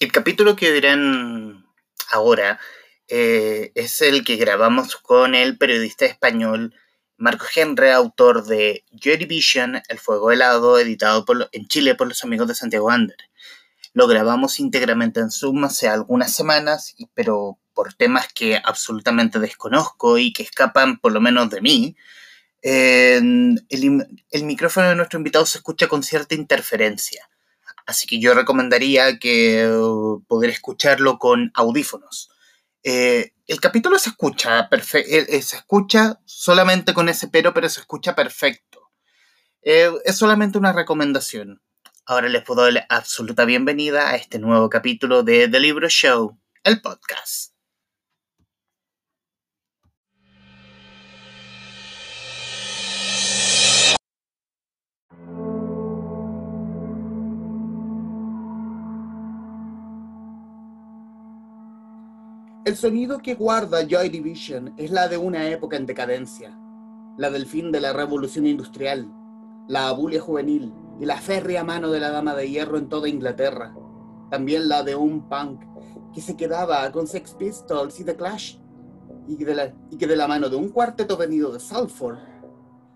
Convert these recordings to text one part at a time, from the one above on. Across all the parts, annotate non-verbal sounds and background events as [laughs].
El capítulo que verán ahora eh, es el que grabamos con el periodista español Marco Henry, autor de Joy Division, El Fuego Helado, editado en Chile por los amigos de Santiago Ander. Lo grabamos íntegramente en Zoom hace algunas semanas, pero por temas que absolutamente desconozco y que escapan por lo menos de mí, el, el, micrófono de nuestro invitado se escucha con cierta interferencia. Así que yo recomendaría que uh, poder escucharlo con audífonos. Eh, el capítulo se escucha, eh, eh, se escucha solamente con ese pero, pero se escucha perfecto. es solamente una recomendación. Ahora les puedo dar la absoluta bienvenida a este nuevo capítulo de The Libro Show, el podcast. El sonido que guarda Joy Division es la de una época en decadencia, la del fin de la revolución industrial, la abulia juvenil y la férrea mano de la dama de hierro en toda Inglaterra, también la de un punk que se quedaba con Sex Pistols y The Clash, y, que de la mano de un cuarteto venido de Salford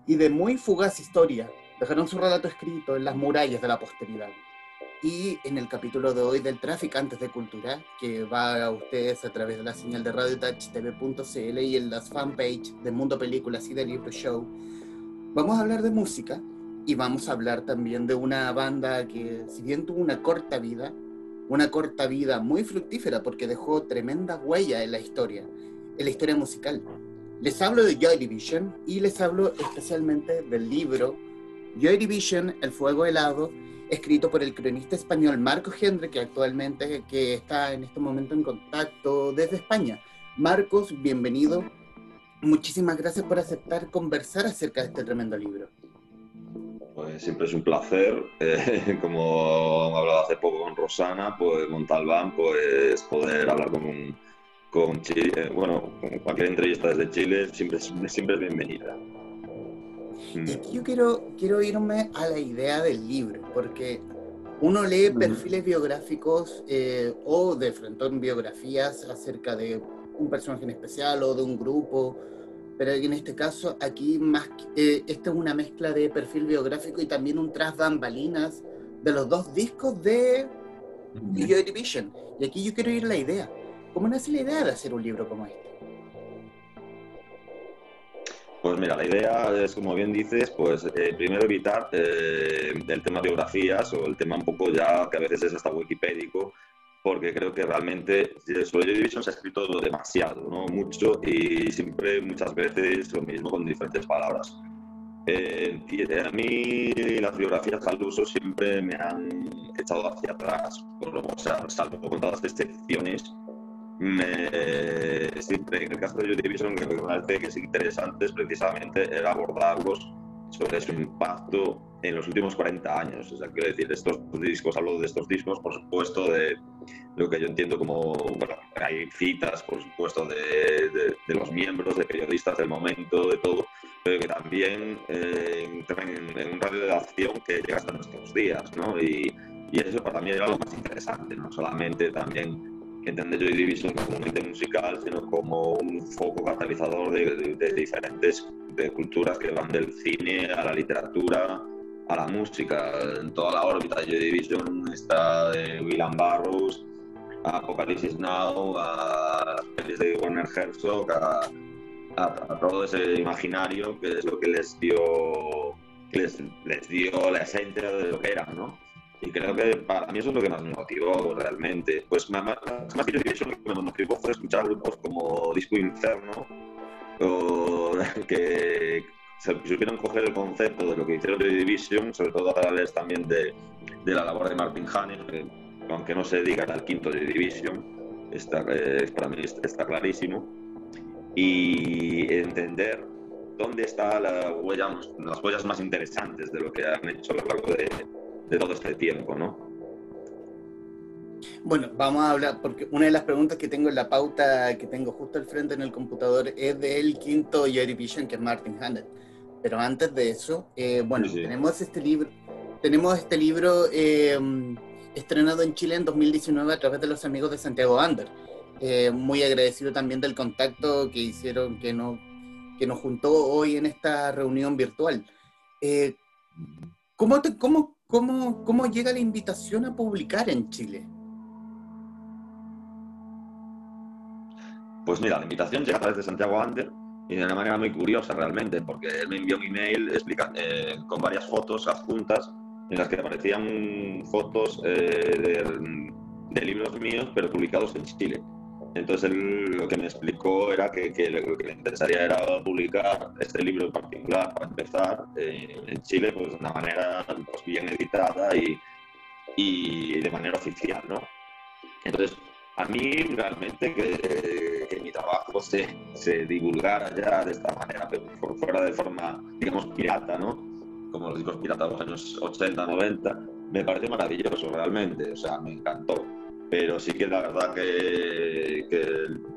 y de muy fugaz historia dejaron su relato escrito en las murallas de la posteridad. Y en el capítulo de hoy del Traficantes de Cultura, que va a ustedes a través de la señal de Radio Touch TV.cl y en las fanpage de Mundo Películas y de Libro Show, vamos a hablar de música y vamos a hablar también de una banda que, si bien tuvo una corta vida, una corta vida muy fructífera porque dejó tremenda huella en la historia, en la historia musical. Les hablo de Joy Division y les hablo especialmente del libro Joy Division, El Fuego Helado, escrito por el cronista español Marcos Gendre, que actualmente que está en este momento en contacto desde España. Marcos, bienvenido. Muchísimas gracias por aceptar conversar acerca de este tremendo libro. Pues siempre es un placer, eh, [laughs] como he hablado hace poco con Rosana, pues con Talbán, pues poder hablar con, con Chile, bueno, con cualquier entrevista desde Chile, siempre, siempre es bienvenida. Y aquí yo quiero, quiero irme a la idea del libro, porque uno lee perfiles biográficos eh, o de frente biografías acerca de un personaje en especial o de un grupo, pero en este caso aquí más eh, esta es una mezcla de perfil biográfico y también un tras bambalinas de los dos discos de Joy Division. Y aquí yo quiero ir a la idea. ¿Cómo nace la idea de hacer un libro como este? Pues mira, la idea es, como bien dices, pues eh, primero evitar eh, el tema biografías o el tema un poco ya que a veces es hasta wikipédico, porque creo que realmente sobre Joy Division se ha escrito demasiado, ¿no? mucho y siempre, muchas veces, lo mismo con diferentes palabras. Eh, a mí las biografías al uso siempre me han echado hacia atrás, por, o sea, salvo con todas las excepciones me, siempre en el caso de Joy Division lo que me parece que es interesante es precisamente el abordarlos sobre su impacto en los últimos 40 años. O sea, quiero decir, estos discos, hablo de estos discos, por supuesto, de lo que yo entiendo como, bueno, hay citas, por supuesto, de, de, los miembros, de periodistas del momento, de todo, pero que también eh, entran en, un radio de acción que llega hasta nuestros días, ¿no? Y, y eso para mí era lo más interesante, no solamente también entender Joy Division como un ente musical, sino como un foco catalizador de, diferentes de culturas que van del cine a la literatura, a la música. En toda la órbita de Joy Division está de William Barrows, a Apocalipsis Now, a las pelis de Warner Herzog, a, todo ese imaginario que es lo que les dio, les, les dio la esencia de lo que eran, ¿no? Y creo que para mí eso es lo que más me motivó realmente. Pues más, más que yo lo que me motivó fue escuchar grupos como Disco Inferno, o [laughs] que supieron coger el concepto de lo que hicieron de Division, sobre todo a través también de, de la labor de Martin Hannes, que aunque no se diga el quinto de Division, está, eh, para mí está clarísimo. Y entender dónde están la huella, las huellas más interesantes de lo que han hecho a lo largo de, de todo este tiempo, ¿no? Bueno, vamos a hablar, porque una de las preguntas que tengo en la pauta que tengo justo al frente en el computador es del quinto Jerry Vision, que es Martin Hannett. Pero antes de eso, eh, bueno, tenemos este libro, tenemos este libro eh, estrenado en Chile en 2019 a través de los amigos de Santiago Ander. Eh, muy agradecido también del contacto que hicieron, que, no, que nos juntó hoy en esta reunión virtual. ¿cómo, cómo, cómo, ¿Cómo llega la invitación a publicar en Chile? Pues mira, la invitación llega a través de Santiago Ander y de una manera muy curiosa realmente, porque él me envió un email eh, con varias fotos adjuntas en las que aparecían fotos eh, de, libros míos, pero publicados en Chile. Entonces él lo que me explicó era que, lo que le interesaría era publicar este libro en particular para empezar eh, en Chile pues, de una manera pues, bien editada y, y de manera oficial, ¿no? Entonces a mí realmente que, mi trabajo se, se, divulgara ya de esta manera, pero por fuera de forma, digamos, pirata, ¿no? Como los discos piratas de los años 80, 90, me pareció maravilloso realmente, o sea, me encantó. Pero sí que la verdad que,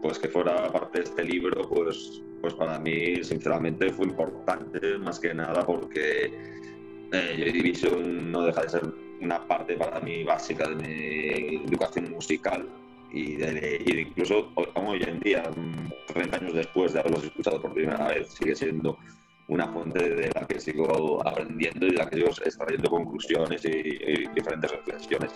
pues que fuera parte de este libro, pues, pues para mí sinceramente fue importante, más que nada porque eh, Division no deja de ser una parte para mí básica de mi educación musical y, de, incluso hoy en día, 30 años después de haberlos escuchado por primera vez, sigue siendo una fuente de la que sigo aprendiendo y de la que sigo extrayendo conclusiones y, diferentes reflexiones.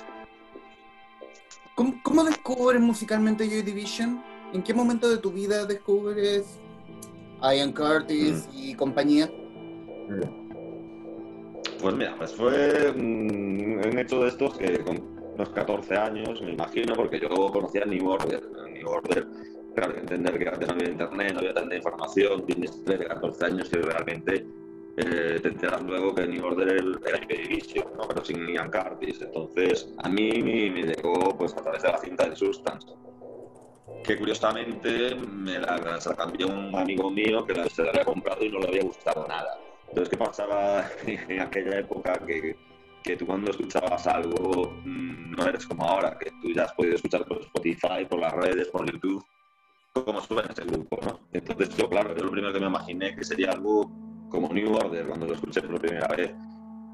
¿Cómo, ¿Cómo, descubres musicalmente Joy Division? ¿En qué momento de tu vida descubres Ian Curtis mm. y compañía? Pues mira, pues fue un hecho de estos que unos 14 años, me imagino, porque yo conocía New Order. New Order, claro, que entender que antes no había internet, no había tanta información, tienes 13, 14 años y realmente eh, te enteras luego que New Order era Division, ¿no? pero sin Ian Curtis. Entonces, a mí me, llegó pues, a través de la cinta de Substance que curiosamente me la, se la cambió un amigo mío que se la había comprado y no le había gustado nada. Entonces, ¿qué pasaba [laughs] en aquella época? Que que tú cuando escuchabas algo mm, no eres como ahora, que tú ya has podido escuchar por Spotify, por las redes, por YouTube, cómo suena ese grupo, ¿no? Entonces yo, claro, yo lo primero que me imaginé que sería algo como New Order cuando lo escuché por primera vez.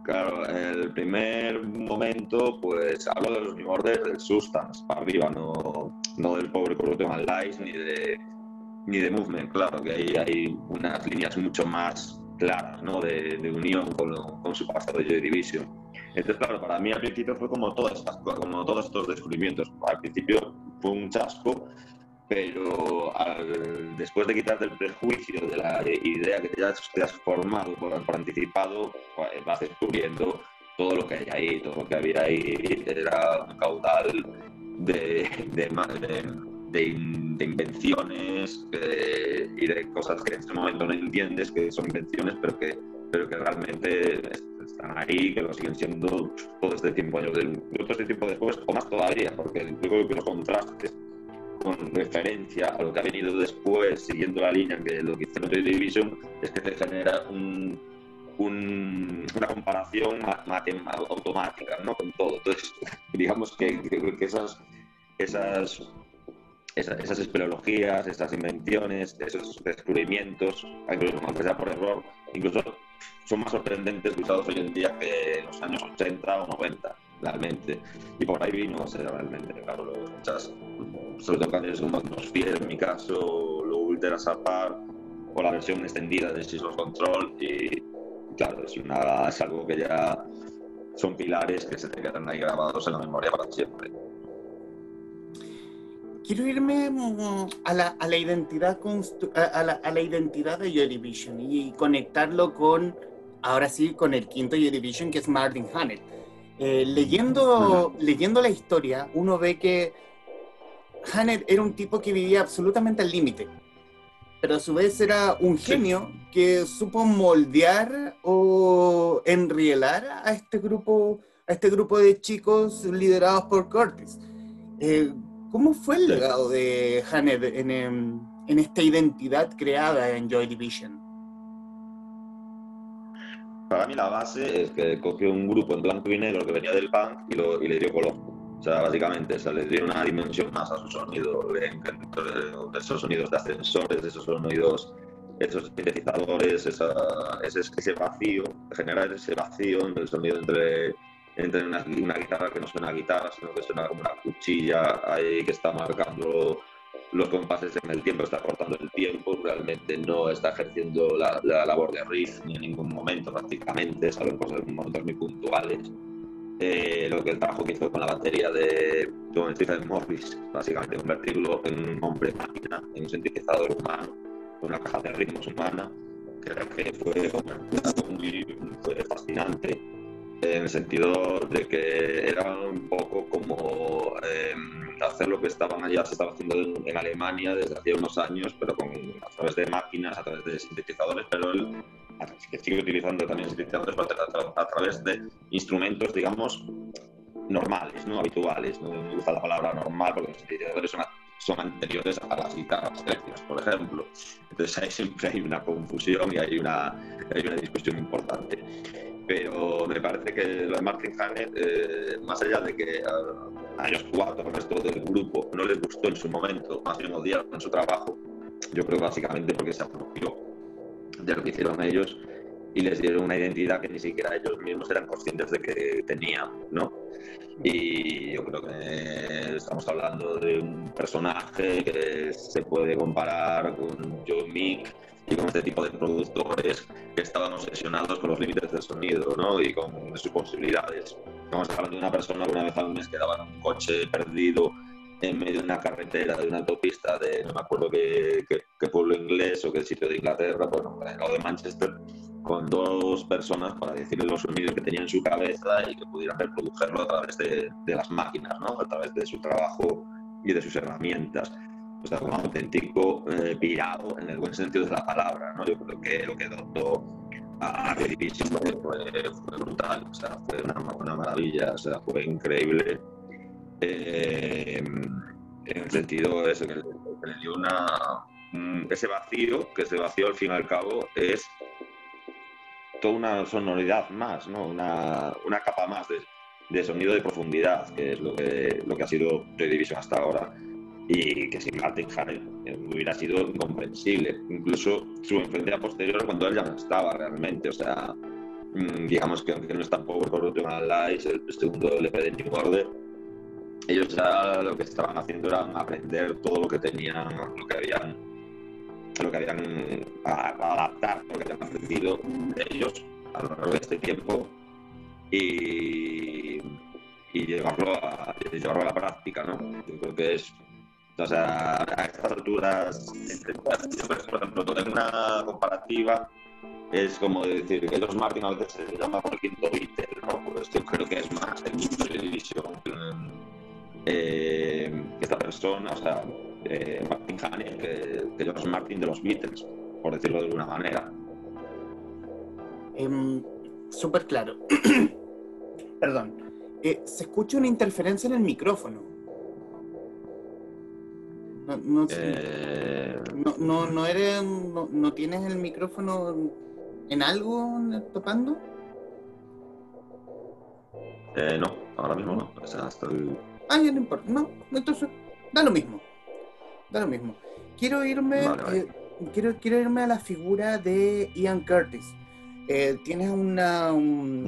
Claro, el primer momento, pues hablo de los New Order del Substance, para arriba, no, no del pobre Corruption Lies ni de, ni de Movement, claro, que ahí hay unas líneas mucho más claras, ¿no? De, de unión con, con su pasado de Joy Division. Entonces, claro, para mí al principio fue como, todas estas, como todos estos descubrimientos. Al principio fue un chasco, pero después de quitarte el prejuicio de la idea que ya te has formado por, anticipado, pues, vas descubriendo todo lo que hay ahí, todo lo que había ahí era un caudal de, de, invenciones y de cosas que en este momento no entiendes que son invenciones, pero que, pero que realmente están ahí, que lo siguen siendo todo este tiempo años de, todo este tiempo después, o más todavía, porque creo que los contrastes con referencia a lo que ha venido después, siguiendo la línea que lo que hicieron de Division, es que te genera un, una comparación automática ¿no? con todo. Entonces, [laughs] digamos que, que esas, esas, esas, esas espeleologías, esas invenciones, esos descubrimientos, aunque sea por error, incluso son más sorprendentes usados hoy en día que en los años 80 o 90, realmente. Y por ahí vino, o sea, realmente, claro, lo sobre todo canciones como Atmosphere, en mi caso, lo Ultra Sapar, o la versión extendida de System Control, y claro, es, una, es algo que ya son pilares que se te quedan ahí grabados en la memoria para siempre. Quiero irme a la, a la identidad a la, a la, identidad de Joy Division y conectarlo con ahora sí con el quinto Joy Division que es Martin Hannett. Eh, leyendo, leyendo la historia, uno ve que Hannett era un tipo que vivía absolutamente al límite, pero a su vez era un genio que supo moldear o enrielar a este grupo, a este grupo de chicos liderados por Curtis. Eh, ¿Cómo fue el legado de Haned en, en, esta identidad creada en Joy Division? Para mí la base es que cogió un grupo en blanco y negro que venía del punk y, lo, y le dio color. O sea, básicamente, o le dio una dimensión más a su sonido. Esos sonidos de ascensores, esos sonidos, esos sintetizadores, ese, ese, vacío, generar ese vacío en el sonido entre entre una, una, guitarra que no suena a guitarra, sino que suena como una cuchilla ahí que está marcando los compases en el tiempo, está cortando el tiempo, realmente no está ejerciendo la, labor de riff ni en ningún momento prácticamente, salvo en momentos muy puntuales. Eh, lo que el trabajo que hizo con la batería de John Stephen Morris, básicamente convertirlo en un hombre máquina, en un sintetizador humano, con una caja de ritmos humana, creo que fue, muy, fascinante en el sentido de que era un poco como eh, hacer lo que estaban allá, se estaba haciendo en, Alemania desde hace unos años, pero con, a través de máquinas, a través de sintetizadores, pero él que sigue utilizando también sintetizadores a, a, través de instrumentos, digamos, normales, no habituales. No me gusta la palabra normal porque los sintetizadores son, son anteriores a las guitarras eléctricas, por ejemplo. Entonces ahí siempre hay una confusión y hay una, hay una discusión importante pero me parece que lo de Martin Hannett, eh, más allá de que a, ellos cuatro, al resto del grupo, no les gustó en su momento, más bien odiaron su trabajo, yo creo básicamente porque se apropió de lo que hicieron ellos y les dieron una identidad que ni siquiera ellos mismos eran conscientes de que tenían, ¿no? Y yo creo que estamos hablando de un personaje que se puede comparar con Joe Mick, y con este tipo de productores que estaban obsesionados con los límites del sonido ¿no? y con sus posibilidades. Estamos hablando de una persona que una vez al mes quedaba en un coche perdido en medio de una carretera, de una autopista de no me acuerdo qué, qué, pueblo inglés o qué sitio de Inglaterra, bueno, o de Manchester, con dos personas para decirle los sonidos que tenía en su cabeza y que pudieran reproducirlo a través de, de las máquinas, ¿no? a través de su trabajo y de sus herramientas o sea, un auténtico eh, pirado en el buen sentido de la palabra, ¿no? Yo creo que lo que dotó a The fue, fue, brutal, o sea, fue una, una, maravilla, o sea, fue increíble eh, en el sentido ese que, le dio una, ese vacío, que ese vacío al fin y al cabo es toda una sonoridad más, ¿no? Una, una capa más de, de, sonido de profundidad, que es lo que, lo que ha sido Joy Division hasta ahora y que sin Martin Harry hubiera sido incomprensible. Incluso su influencia posterior cuando él ya no estaba realmente. O sea, mm, digamos que aunque no está Power por Ultimate Lies, el segundo LP de New Order, ellos ya lo que estaban haciendo era aprender todo lo que tenían, lo que habían, lo que habían adaptar, lo que habían aprendido ellos a lo largo de este tiempo y, y llevarlo, a, llevarlo a la práctica, ¿no? Yo creo que es o sea, a estas alturas, por ejemplo, en una comparativa es como decir que los Martin a veces se llama por el quinto Beatle, ¿no? Pues yo creo que es más el eh, esta persona, o sea, eh, Martin Haney, que, que los Martin de los Beatles, por decirlo de alguna manera. Em, súper claro. [clears throat] Perdón. Eh, se escucha una interferencia en el micrófono. Eh, no, no, no, eres, no, tienes el micrófono en algo topando? Eh, no, ahora mismo no. O sea, Ah, ya no importa. No, entonces da lo mismo. Da lo mismo. Quiero irme, eh, quiero, quiero irme a la figura de Ian Curtis. tienes una, un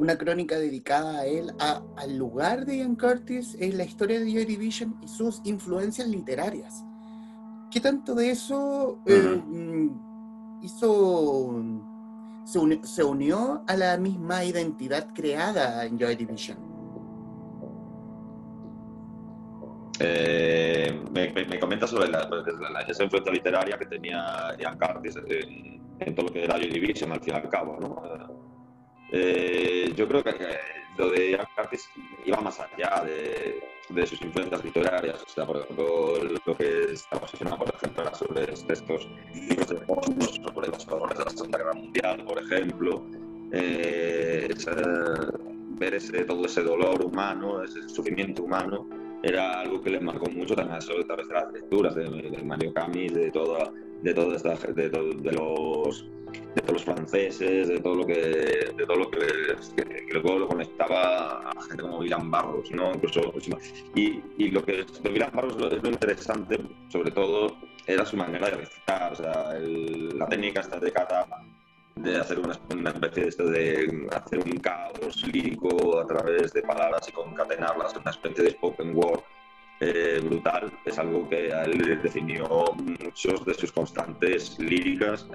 una crónica dedicada a él, al lugar de Ian Curtis en la historia de Joy Division y sus influencias literarias. ¿Qué tanto de eso eh, mm, hizo, se, unió a la misma identidad creada en Joy Division? Eh, me, comenta sobre la, esa influencia literaria que tenía Ian Curtis en, en, todo lo que era Joy Division, al fin y al cabo, ¿no? Eh, yo creo que lo de Ian Curtis iba más allá de, de, sus influencias literarias. O sea, por ejemplo, lo que estaba obsesionado, por ejemplo, era sobre estos libros de postos, sobre los horrores de la Segunda Guerra Mundial, por ejemplo. Eh, ver ese, todo ese dolor humano, ese sufrimiento humano, era algo que le marcó mucho también a través de las lecturas de, de Mario Camus, de toda, de toda esta, de, de los de todos los franceses, de todo lo que, de todo lo que, luego lo conectaba a gente como William Barros, ¿no? Incluso, y, y lo que de William Barros lo, lo interesante, sobre todo, era su manera de recitar, o sea, la técnica esta de cada de hacer una, especie de, esto de hacer un caos lírico a través de palabras y concatenarlas, una especie de spoken word eh, brutal, es algo que a él definió muchos de sus constantes líricas,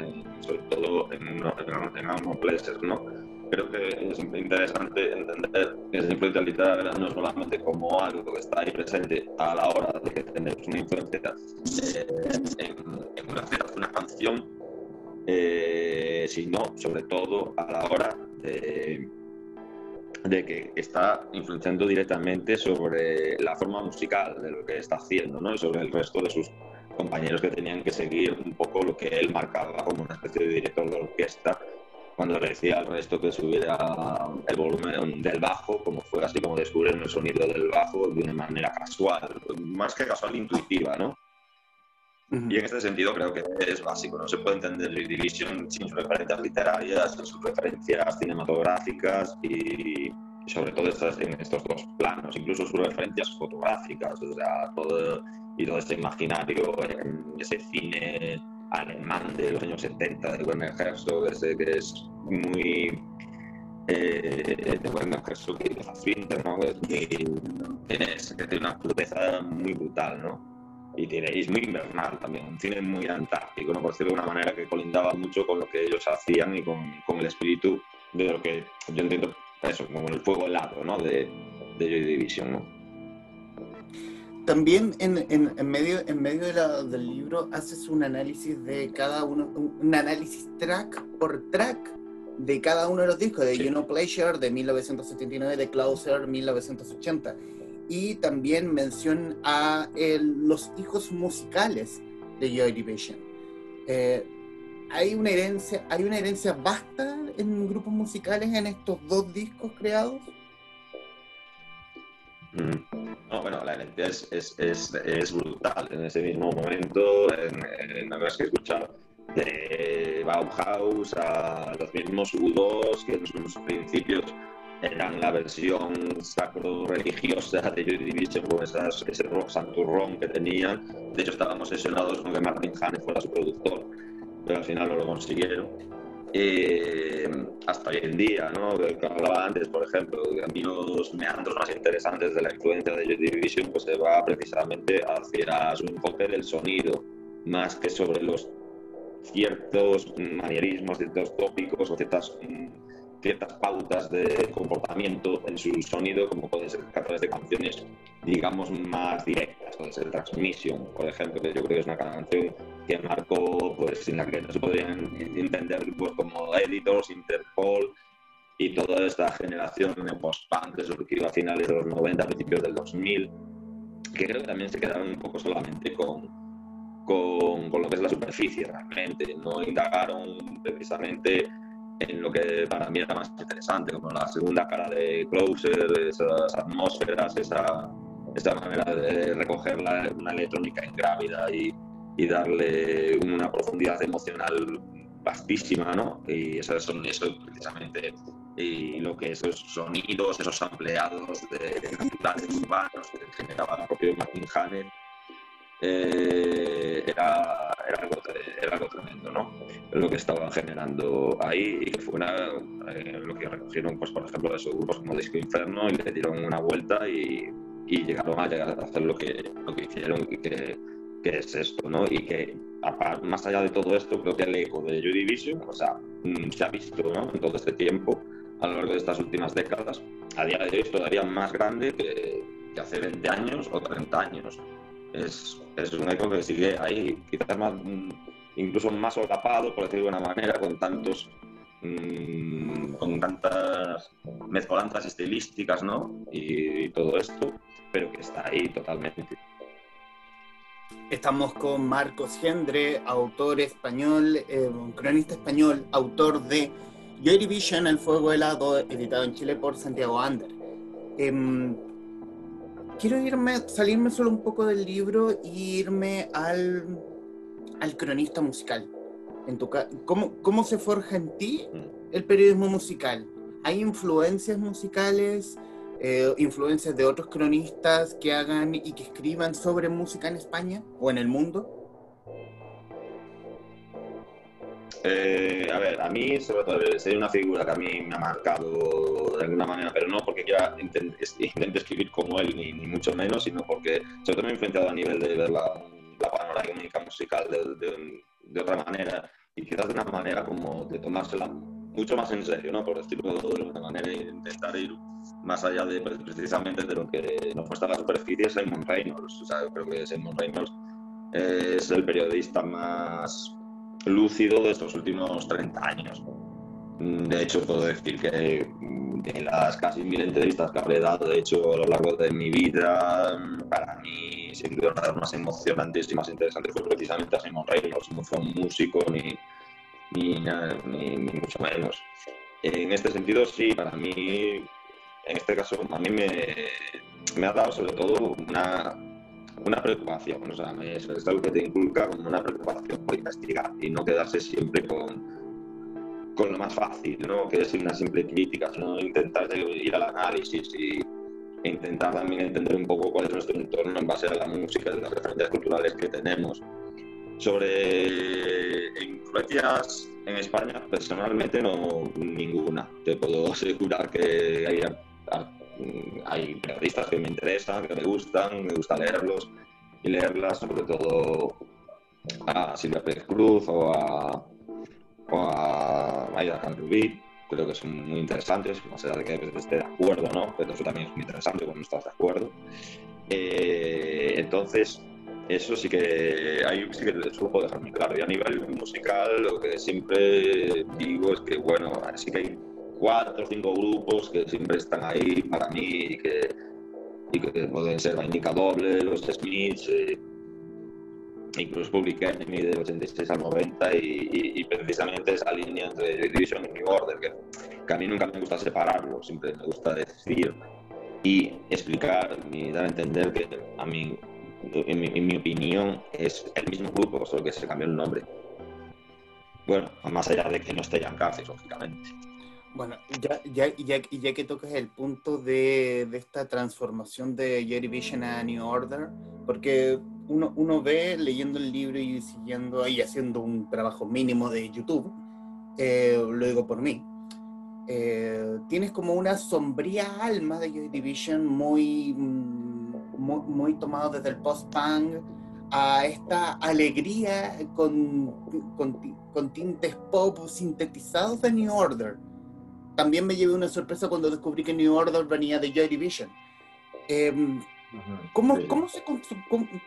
sobre todo en, en, en Places, ¿no? Creo que es interesante entender que esa influencia literaria no solamente como algo que está ahí presente a la hora de tenemos una influencia eh, en, en una, una canción, eh, sino sobre todo a la hora de, que está influenciando directamente sobre la forma musical de lo que está haciendo ¿no? y sobre el resto de sus compañeros que tenían que seguir un poco lo que él marcaba como una especie de director de orquesta cuando le decía al resto que subiera el volumen del bajo, como fue así como descubrir el sonido del bajo de una manera casual, más que casual, intuitiva, ¿no? Y en este sentido creo que es básico, no se puede entender Joy Division sin sus referencias literarias, sin sus referencias cinematográficas y, sobre todo estas, en estos dos planos, incluso sus referencias fotográficas, o sea, todo, y todo este imaginario, ese cine alemán de los años 70 de Werner Herzog, ese que es muy eh, de Werner Herzog y de Fassbinder, ¿no? Es muy, una crudeza muy brutal, ¿no? Y, tiene, es muy invernal también, un cine muy antártico, ¿no? por decirlo de una manera que colindaba mucho con lo que ellos hacían y con, con el espíritu de lo que yo entiendo, eso, como el fuego helado ¿no? de, de Joy Division. ¿no? También en, en, en, medio, en medio de la, del libro haces un análisis de cada uno, un, análisis track por track de cada uno de los discos, de sí. You Know Pleasure de 1979, de Closer 1980 y también mención a el, los hijos musicales de Joy Division. Eh, hay una herencia, hay una herencia vasta en grupos musicales en estos dos discos creados. Mm. No, bueno, la herencia es, es, es, es, brutal. En ese mismo momento, en, en la que he escuchado, de Bauhaus a los mismos U2, que en sus principios eran la versión sacro-religiosa de Joy Division con esas, ese rock santurrón que tenían. De hecho, estábamos sesionados con que Martin Hane fuera su productor, pero al final no lo consiguieron. Eh, hasta hoy en día, ¿no? que hablaba antes, por ejemplo, a mí los meandros más interesantes de la influencia de Joy Division pues se va precisamente hacia su enfoque del sonido, más que sobre los ciertos manierismos, ciertos tópicos o ciertas ciertas pautas de comportamiento en su sonido, como pueden ser a través de canciones, digamos, más directas, puede ser Transmission, por ejemplo, que yo creo que es una canción que marcó, pues, sin la que no se podrían entender grupos como Editors, Interpol y toda esta generación de post-punk que surgió a finales de los 90, principios del 2000, que creo que también se quedaron un poco solamente con, con, con, lo que es la superficie realmente, no indagaron precisamente en lo que para mí era más interesante, como la segunda cara de Closer, esas atmósferas, esa, esa manera de recoger la, una electrónica ingrávida y, y darle una profundidad emocional vastísima, ¿no? Y eso, son, eso precisamente, y lo que esos sonidos, esos ampliados de naturales urbanos que generaba el propio Martin Hane, eh, era, era, algo, era, algo, tremendo, ¿no? Lo que estaban generando ahí y que fue una, eh, lo que recogieron, pues, por ejemplo, de esos grupos como Disco Inferno y le dieron una vuelta y, y llegaron a llegar a hacer lo que, lo que hicieron, que, que es esto, ¿no? Y que más allá de todo esto, creo que el eco de Joy Division, o sea, mm, se ha visto, ¿no? En todo este tiempo, a lo largo de estas últimas décadas, a día de hoy es todavía más grande que, que hace 20 años o 30 años es, es un eco que sigue ahí, quizás más, mm, incluso más solapado, por decirlo de una manera, con tantos mmm, con tantas mezcolanzas estilísticas, ¿no? Y, todo esto, pero que está ahí totalmente. Estamos con Marcos Gendre, autor español, eh, cronista español, autor de Joy Division, El Fuego Helado, editado en Chile por Santiago Ander. Eh, quiero irme, salirme solo un poco del libro e irme al, al cronista musical. En tu, ¿cómo, ¿Cómo se forja en ti el periodismo musical? ¿Hay influencias musicales, eh, influencias de otros cronistas que hagan y que escriban sobre música en España o en el mundo? Eh, a ver, a mí, sobre todo, es una figura que a mí me ha marcado de alguna manera, pero no porque quiera intente, escribir como él, ni, mucho menos, sino porque sobre todo me he a nivel de ver la, la panorámica musical de, de, otra manera y quizás de una manera como de tomársela mucho más en serio, ¿no? Por decirlo de alguna manera, e intentar ir más allá de pues, precisamente de lo que nos muestra la superficie Simon Reynolds. O sea, creo que Simon Reynolds es el periodista más lúcido de estos últimos 30 años. De hecho, puedo decir que en las casi mil entrevistas que habré dado, de hecho, a lo largo de mi vida, para mí, sin duda, una de las más emocionantes y más interesantes fue precisamente a Simon Reynolds. No fue un músico ni, ni, ni, ni mucho menos. En este sentido, sí, para mí, en este caso, a mí me, me ha dado sobre todo una, una preocupación, o sea, es, algo que te inculca como una preocupación por investigar y no quedarse siempre con, con lo más fácil, ¿no? que es una simple crítica, sino intentar ir al análisis y e intentar también entender un poco cuál es nuestro entorno en base a la música, y las referencias culturales que tenemos. Sobre influencias en España, personalmente no ninguna. Te puedo [laughs] asegurar que hay hay periodistas que me interesan, que me gustan, me gusta leerlos y leerlas, sobre todo a Silvia Pérez Cruz o a, o a Maida Canrubí. Creo que son muy interesantes, más allá de que esté de acuerdo, ¿no? Pero eso también es muy interesante cuando estás de acuerdo. Eh, entonces, eso sí que ahí sí que lo puedo dejar muy claro. Y a nivel musical, lo que siempre digo es que, bueno, sí que hay cuatro o cinco grupos que siempre están ahí para mí y que, y que pueden ser Vainica Doble, los Smiths, eh, incluso Public Enemy del 86 al 90 y, precisamente esa línea entre Division y New Order, que, a mí nunca me gusta separarlo, siempre me gusta decir y explicar y dar a entender que a mí, en mi, en mi opinión, es el mismo grupo, solo que se cambió el nombre. Bueno, más allá de que no esté Jan lógicamente. Bueno, ya, ya, ya, ya que tocas el punto de, de esta transformación de Jerry Vision a New Order, porque uno, uno ve leyendo el libro y siguiendo ahí, haciendo un trabajo mínimo de YouTube, eh, lo digo por mí, eh, tienes como una sombría alma de Joy Division muy, mm, muy, muy tomado desde el post-punk a esta alegría con, con, con tintes pop sintetizados de New Order también me llevé una sorpresa cuando descubrí que New Order venía de Joy Division. Em, ¿cómo, cómo, se,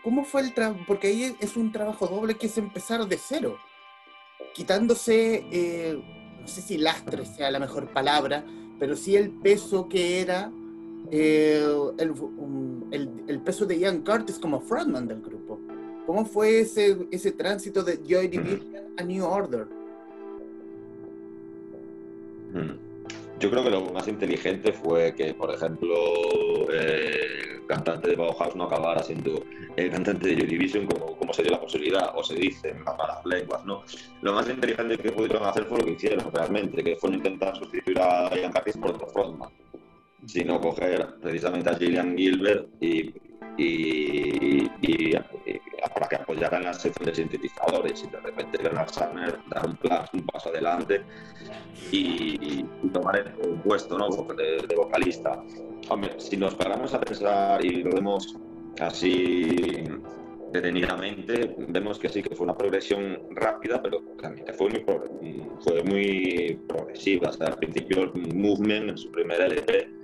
cómo, fue el trabajo? Porque ahí es un trabajo doble que es empezar de cero, quitándose, eh, no sé si lastre sea la mejor palabra, pero sí el peso que era eh, el, el, el, peso de Ian Curtis como frontman del grupo. ¿Cómo fue ese, ese tránsito de Joy Division a New Order? Yo creo que lo más inteligente fue que, por ejemplo, el cantante de Bauhaus no acabara siendo el cantante de Joy Division como, como se dio la posibilidad, o se dice en malas lenguas, ¿no? Lo más inteligente que pudieron hacer fue lo que hicieron realmente, que fue intentar sustituir a Ian Curtis por otro frontman, sino coger precisamente a Gillian Gilbert y y, para que apoyaran la sección de sintetizadores y de repente Bernard Sumner dar un, un paso adelante y, tomar el puesto ¿no? de, vocalista. Hombre, si nos paramos a pensar y lo vemos así detenidamente, vemos que sí que fue una progresión rápida, pero también fue muy, fue muy progresiva. al principio Movement, en su primer LP,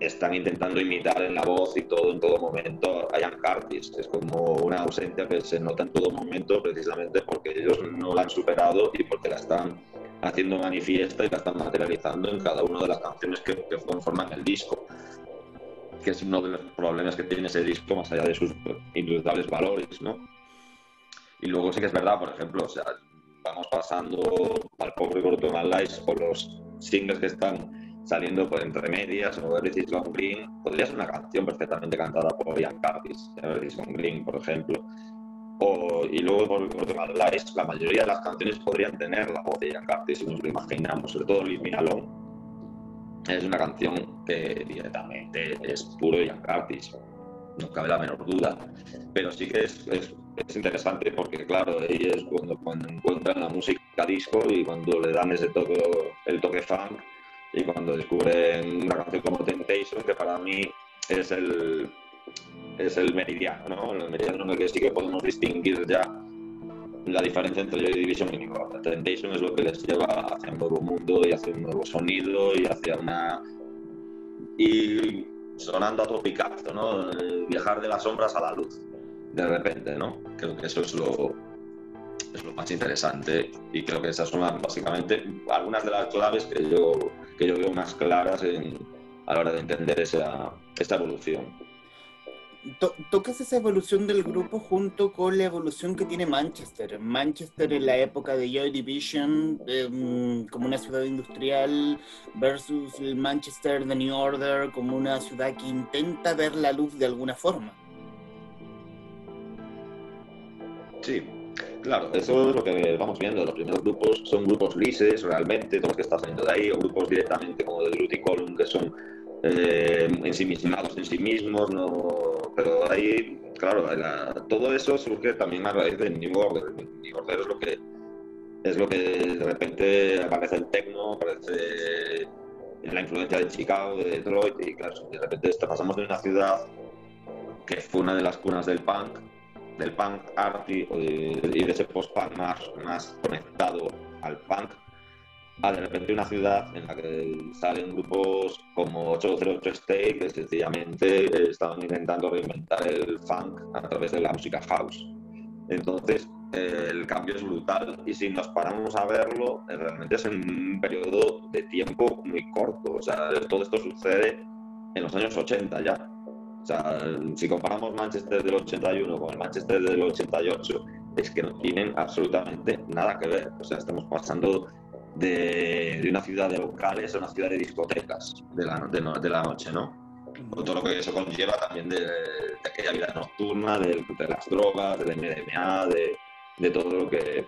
están intentando imitar en la voz y todo en todo momento a Ian Curtis. Es como una ausencia que se nota en todo momento precisamente porque ellos no la han superado y porque la están haciendo manifiesta y la están materializando en cada una de las canciones que, que conforman el disco que es uno de los problemas que tiene ese disco más allá de sus indudable valores, ¿no? Y luego sí que es verdad, por ejemplo, o sea, vamos pasando al pobre Gordon Lies o los singles que están saliendo por entre medias o Everything Gone Green, podría ser una canción perfectamente cantada por Ian Curtis, Everything Gone Green, por ejemplo. O, y luego por, por Lies, la mayoría de las canciones podrían tener la voz de Ian Curtis, si nos lo imaginamos, sobre todo Leave Me Alone. Es una canción que directamente es puro Ian Curtis. no cabe la menor duda. Pero sí que es, es, es interesante porque, claro, es cuando, cuando encuentran la música disco y cuando le dan ese toque, el toque funk y cuando descubren una canción como Temptation, que para mí es el, es el meridiano, ¿no? El meridiano en el que sí que podemos distinguir ya la diferencia entre Joy Division y New Temptation es lo que les lleva hacia un nuevo mundo y hacia un nuevo sonido y hacia una... Y sonando a topicazo, ¿no? Viajar de las sombras a la luz, de repente, ¿no? Creo que eso es lo, es lo más interesante y creo que esas son básicamente algunas de las claves que yo, que yo veo más claras a la hora de entender esa, esta evolución. tocas esa evolución del grupo junto con la evolución que tiene Manchester. Manchester en la época de Joy Division, em, como una ciudad industrial, versus el Manchester de New Order, como una ciudad que intenta ver la luz de alguna forma. Sí, Claro, eso es lo que vamos viendo. Los primeros grupos son grupos lises, realmente, todos los que están saliendo de ahí, o grupos directamente como de Druty Column, que son eh, ensimismados en sí mismos, no... pero ahí, claro, todo eso surge también a raíz de New Order. New Order es lo que, es lo que de repente aparece el techno, aparece la influencia de Chicago, de Detroit, y claro, de repente pasamos de una ciudad que fue una de las cunas del punk del punk art y, de ese post-punk más, más conectado al punk a de repente una ciudad en la que salen grupos como 808 State que sencillamente estaban intentando reinventar el funk a través de la música house. Entonces, el cambio es brutal y si nos paramos a verlo, realmente es en un periodo de tiempo muy corto. O sea, todo esto sucede en los años 80 ya. O sea, si comparamos Manchester del 81 con el Manchester del 88, es que no tienen absolutamente nada que ver. O sea, estamos pasando de, una ciudad de locales a una ciudad de discotecas de la, de, la noche, ¿no? Todo lo que eso conlleva también de, aquella vida nocturna, de, las drogas, del MDMA, de, todo lo que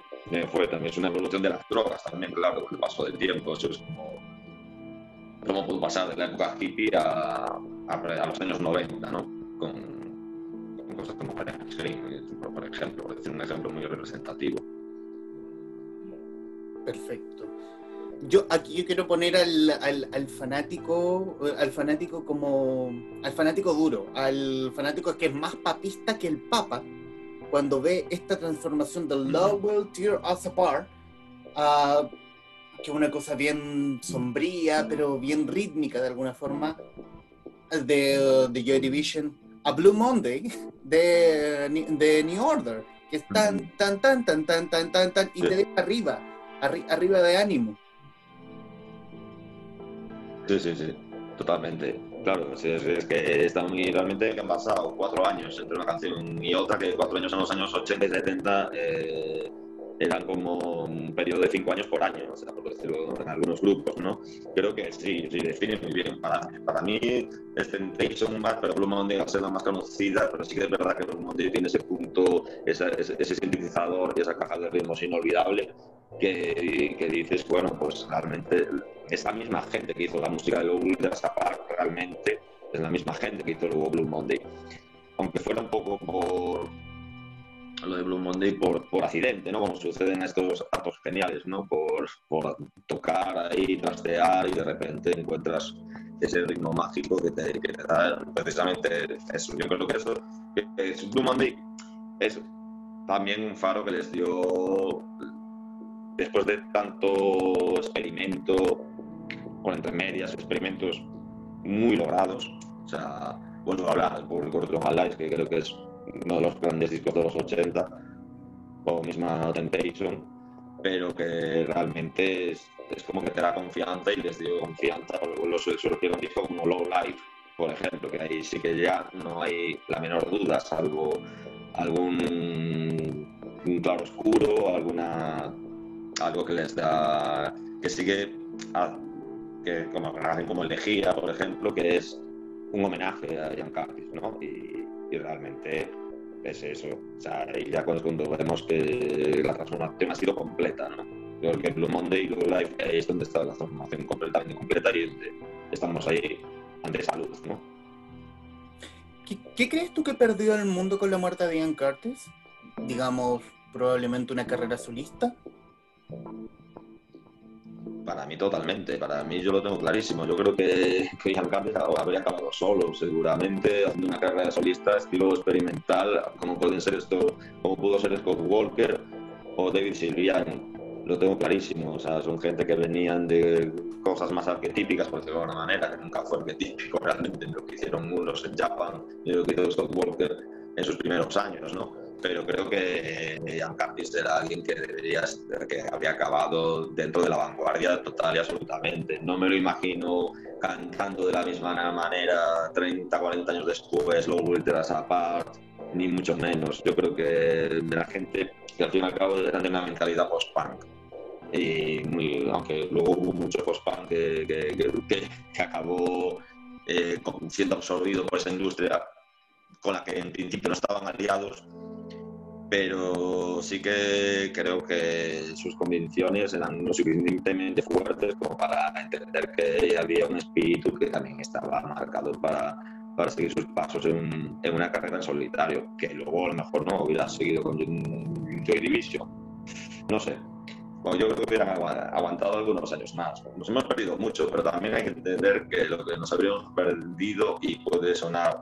fue. También es una evolución de las drogas, también, claro, con el paso del tiempo. Eso es como, como pudo pasar de la época hippie a, a, los años 90, ¿no? Con, cosas como por ejemplo, por decir un ejemplo muy representativo. Perfecto. Yo aquí yo quiero poner al, al, fanático, al fanático como al fanático duro, al fanático que es más papista que el Papa, cuando ve esta transformación del Love Will Tear Us Apart, uh, que es una cosa bien sombría, pero bien rítmica de alguna forma, de, de Joy Division a Blue Monday de, de New Order, que es tan, tan, tan, tan, tan, tan, tan, tan, y te deja arriba, arriba de ánimo. Sí, sí, sí, totalmente. Claro, es, es que están muy, realmente que han pasado cuatro años entre una canción y otra, que cuatro años en los años 80 y 70 eh, eran como un periodo de cinco años por año, o sea, por decirlo en algunos grupos, ¿no? Creo que sí, sí, define muy bien. Para, para mí es Temptation más, pero Blue Monday va a ser la más conocida, pero sí que es verdad que Blue Monday tiene ese punto, ese, ese, sintetizador y esa caja de ritmos inolvidable que, que, dices, bueno, pues realmente esa misma gente que hizo la música de Low esa parte realmente es la misma gente que hizo luego Blue Monday. Aunque fuera un poco por lo de Blue Monday por, por accidente, ¿no? Como suceden estos actos geniales, ¿no? Por, por, tocar ahí, trastear y de repente encuentras ese ritmo mágico que te, que te da precisamente eso. Yo creo que eso, es Blue Monday es también un faro que les dio, después de tanto experimento, con entre medias, experimentos muy logrados, o sea, a hablar por Cortron Alive, que creo que es uno de los grandes discos de los 80, o misma Temptation, pero que realmente es, es, como que te da confianza y les dio confianza. Luego surgieron discos como Low Life, por ejemplo, que ahí sí que ya no hay la menor duda, salvo algún claro oscuro, alguna algo que les da que sigue que como como elegía, por ejemplo, que es un homenaje a Jan Curtis, ¿no? Y realmente es eso. O sea, y ya cuando, vemos que la transformación ha sido completa, ¿no? Creo que Blue Monday y Blue Life es donde está la transformación completamente completa y estamos ahí ante esa luz, ¿no? ¿Qué, crees tú que perdió el mundo con la muerte de Ian Curtis? Digamos, probablemente una carrera solista. Para mí totalmente, para mí yo lo tengo clarísimo. Yo creo que, Curtis habría acabado solo, seguramente, haciendo una carrera solista estilo experimental, como pueden ser esto, como pudo ser Scott Walker o David Silviani lo tengo clarísimo. O sea, son gente que venían de cosas más arquetípicas, por decirlo de alguna manera, que nunca fue arquetípico realmente lo que hicieron unos en Japan y lo que hizo Scott Walker en sus primeros años, ¿no? Pero creo que Ian Curtis era alguien que debería, que había acabado dentro de la vanguardia total y absolutamente. No me lo imagino cantando de la misma manera 30, 40 años después, luego Ultras Apart, ni mucho menos. Yo creo que la gente que al fin y al cabo eran de una mentalidad post-punk y muy, aunque luego hubo mucho post-punk que, que, acabó eh, siendo absorbido por esa industria con la que en principio no estaban aliados, pero sí que creo que sus convicciones eran lo suficientemente fuertes como para entender que había un espíritu que también estaba marcado para, para seguir sus pasos en, en, una carrera en solitario, que luego a lo mejor no hubiera seguido con Joy Division. No sé, yo creo que hubieran aguantado algunos años más. Nos hemos perdido mucho, pero también hay que entender que lo que nos habríamos perdido, y puede sonar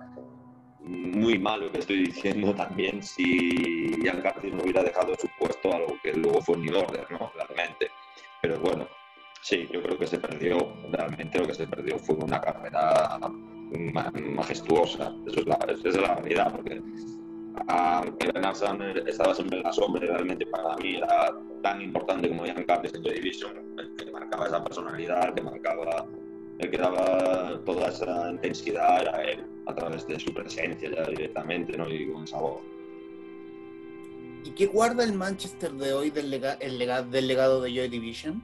muy mal lo que estoy diciendo también, si Ian Curtis no hubiera dejado su puesto a lo que luego fue New Order, ¿no? Realmente. Pero bueno, sí, yo creo que se perdió, realmente lo que se perdió fue una carrera majestuosa. Eso es la, esa es la realidad, porque aunque Bernard Sumner estaba siempre en la sombra, realmente para mí era tan importante como Ian Curtis en Joy Division, que marcaba esa personalidad, que marcaba, el que daba toda esa intensidad era él, a través de su presencia ya directamente, ¿no? Y con esa voz. ¿Y qué guarda el Manchester de hoy del, el del legado de Joy Division?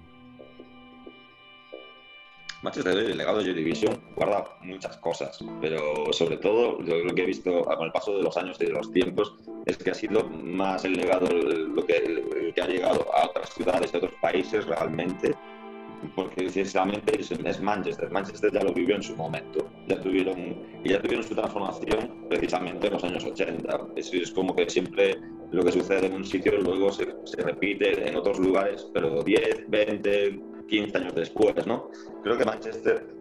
Manchester el legado de Joy Division guarda muchas cosas, pero sobre todo lo que he visto con el paso de los años y de los tiempos es que ha sido más el legado lo que, que ha llegado a otras ciudades de otros países realmente, porque precisamente es, Manchester. Manchester ya lo vivió en su momento, ya tuvieron, y ya tuvieron su transformación precisamente en los años 80. Es, es como que siempre lo que sucede en un sitio luego se, se repite en otros lugares, pero 10, 20, 15 años después, ¿no? Creo que Manchester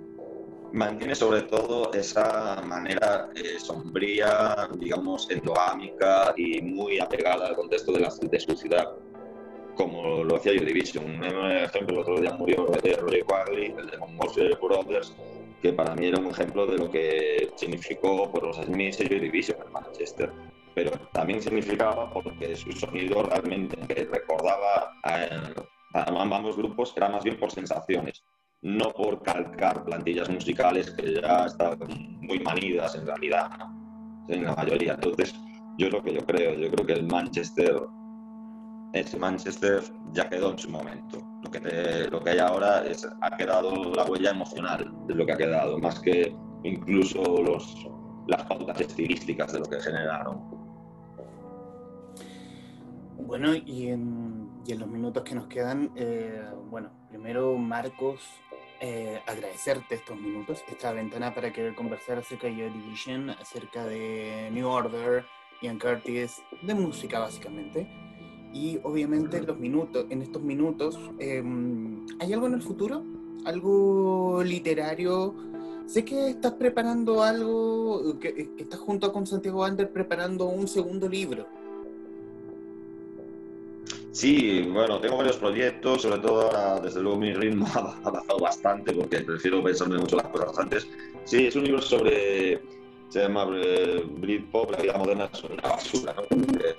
mantiene sobre todo esa manera eh, sombría, digamos, endogámica y muy apegada al contexto de, la, de su ciudad, como lo hacía Joy Division. Un ejemplo, el otro día murió Roger Quagley, el de Monmouth Brothers, que para mí era un ejemplo de lo que significó por los Smiths y Division en Manchester. Pero también significaba porque su sonido realmente recordaba a, ambos grupos era más bien por sensaciones, no por calcar plantillas musicales que ya están muy manidas en realidad, en la mayoría. Entonces, yo es lo que yo creo, yo creo que el Manchester, ese Manchester ya quedó en su momento. Lo que, lo que hay ahora es, ha quedado la huella emocional de lo que ha quedado, más que incluso los, las pautas estilísticas de lo que generaron. Bueno, y en y en los minutos que nos quedan, eh, bueno, primero Marcos, eh, agradecerte estos minutos, esta ventana para querer conversar acerca de Your Division, acerca de New Order, Ian Curtis, de música básicamente. Y obviamente en los minutos, en estos minutos, em, ¿hay algo en el futuro? ¿Algo literario? Sé que estás preparando algo, que, que estás junto con Santiago Ander preparando un segundo libro. Sí, bueno, tengo varios proyectos, sobre todo ahora, desde luego, mi ritmo [laughs] ha avanzado bastante porque prefiero pensarme mucho las cosas antes. Sí, es un libro sobre. Se llama eh, Britpop, la vida moderna es una basura, ¿no?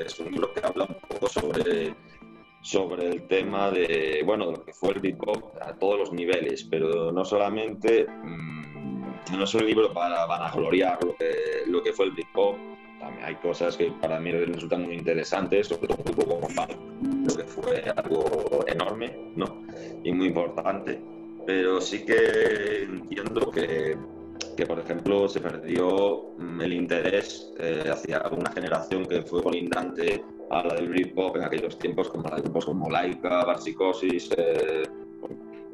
Es un libro que habla un poco sobre, sobre el tema de, bueno, de lo que fue el Britpop a todos los niveles, pero no solamente. Mmm, no es un libro para vanagloriar lo que, lo que fue el Britpop, también hay cosas que para mí resultan muy interesantes, sobre todo un poco como lo que fue algo enorme ¿no? y muy importante, pero sí que entiendo que, que por ejemplo, se perdió mm, el interés eh, hacia una generación que fue colindante a la del Britpop en aquellos tiempos, como la de grupos como Laika, Barsicosis, eh,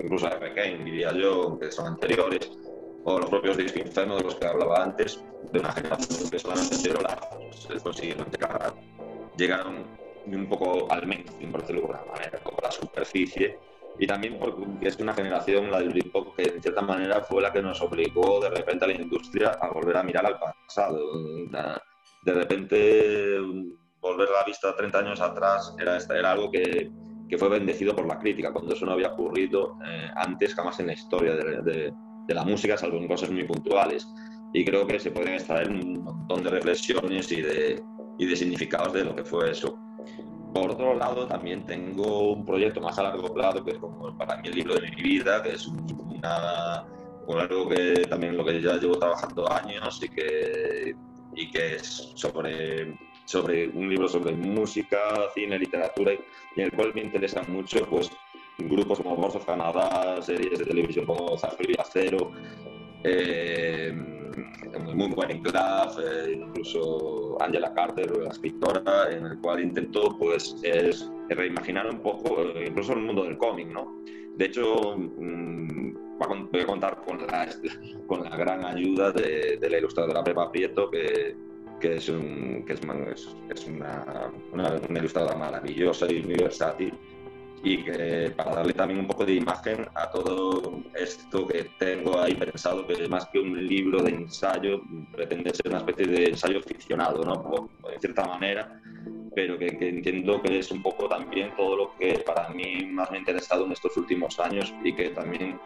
incluso Kane, diría yo, que son anteriores, o los propios discos Inferno de los que hablaba antes, de una generación que solamente cero se consiguieron llegar, llegaron un poco al mainstream, por decirlo de alguna manera, a la superficie. Y también porque es una generación, la del Britpop, que en cierta manera fue la que nos obligó de repente a la industria a volver a mirar al pasado. De repente, volver la vista 30 años atrás era, era algo que, que fue bendecido por la crítica, cuando eso no había ocurrido eh, antes jamás en la historia de, de, de, la música, salvo en cosas muy puntuales. Y creo que se pueden extraer un montón de reflexiones y de, y de significados de lo que fue eso. Por otro lado, también tengo un proyecto más a largo plazo, que es como para mí el libro de mi vida, que es una, algo que también lo que ya llevo trabajando años y que, y que es sobre sobre un libro sobre música, cine, literatura, y en el cual me interesan mucho pues, grupos como of Canadá, series de televisión como Zafiro y Acero, eh, muy Club, eh, incluso Angela Carter, la escritora, en el cual intento pues, es, reimaginar un poco, eh, incluso el mundo del cómic, ¿no? De hecho, mmm, voy a contar con la, [laughs] con la gran ayuda de, de la ilustradora Pepa Prieto, que que es, un, que es, es una, una, ilustradora maravillosa y muy versátil y que para darle también un poco de imagen a todo esto que tengo ahí pensado, que es más que un libro de ensayo, pretende ser una especie de ensayo ficcionado, ¿no? de cierta manera, pero que, que, entiendo que es un poco también todo lo que para mí más me ha interesado en estos últimos años y que también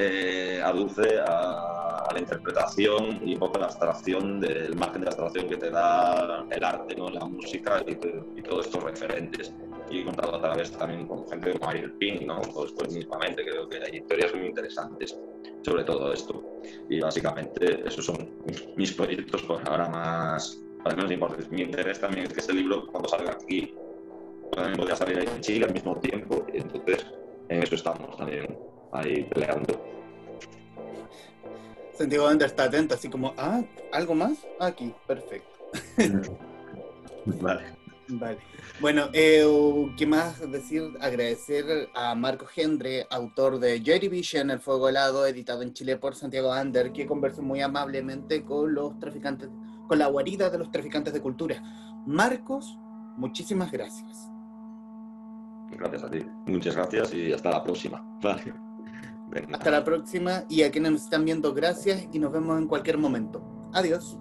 eh, aduce a, la interpretación y un poco la abstracción del margen de abstracción que te da el arte, ¿no? la música y, todos estos referentes. Y he contado a través también con gente como Ariel Pink, ¿no? pues, pues mismamente creo que hay historias muy interesantes sobre todo esto. Y básicamente esos son mis proyectos por ahora más, para menos importantes. Mi interés también es que este libro, cuando salga aquí, también podría salir ahí en Chile al mismo tiempo. Y entonces, en eso estamos también ahí peleando. Santiago Ander está atento, así como, ah, ¿algo más? Aquí, perfecto. [laughs] vale. Vale. Bueno, eh, ¿qué más decir? Agradecer a Marco Gendre, autor de Jerry Vision, El Fuego Helado, editado en Chile por Santiago Ander, que conversó muy amablemente con los traficantes, con la guarida de los traficantes de cultura. Marcos, muchísimas gracias. Gracias a ti. Muchas gracias y hasta la próxima. Vale. Hasta la próxima y a quienes nos están viendo, gracias y nos vemos en cualquier momento. Adiós.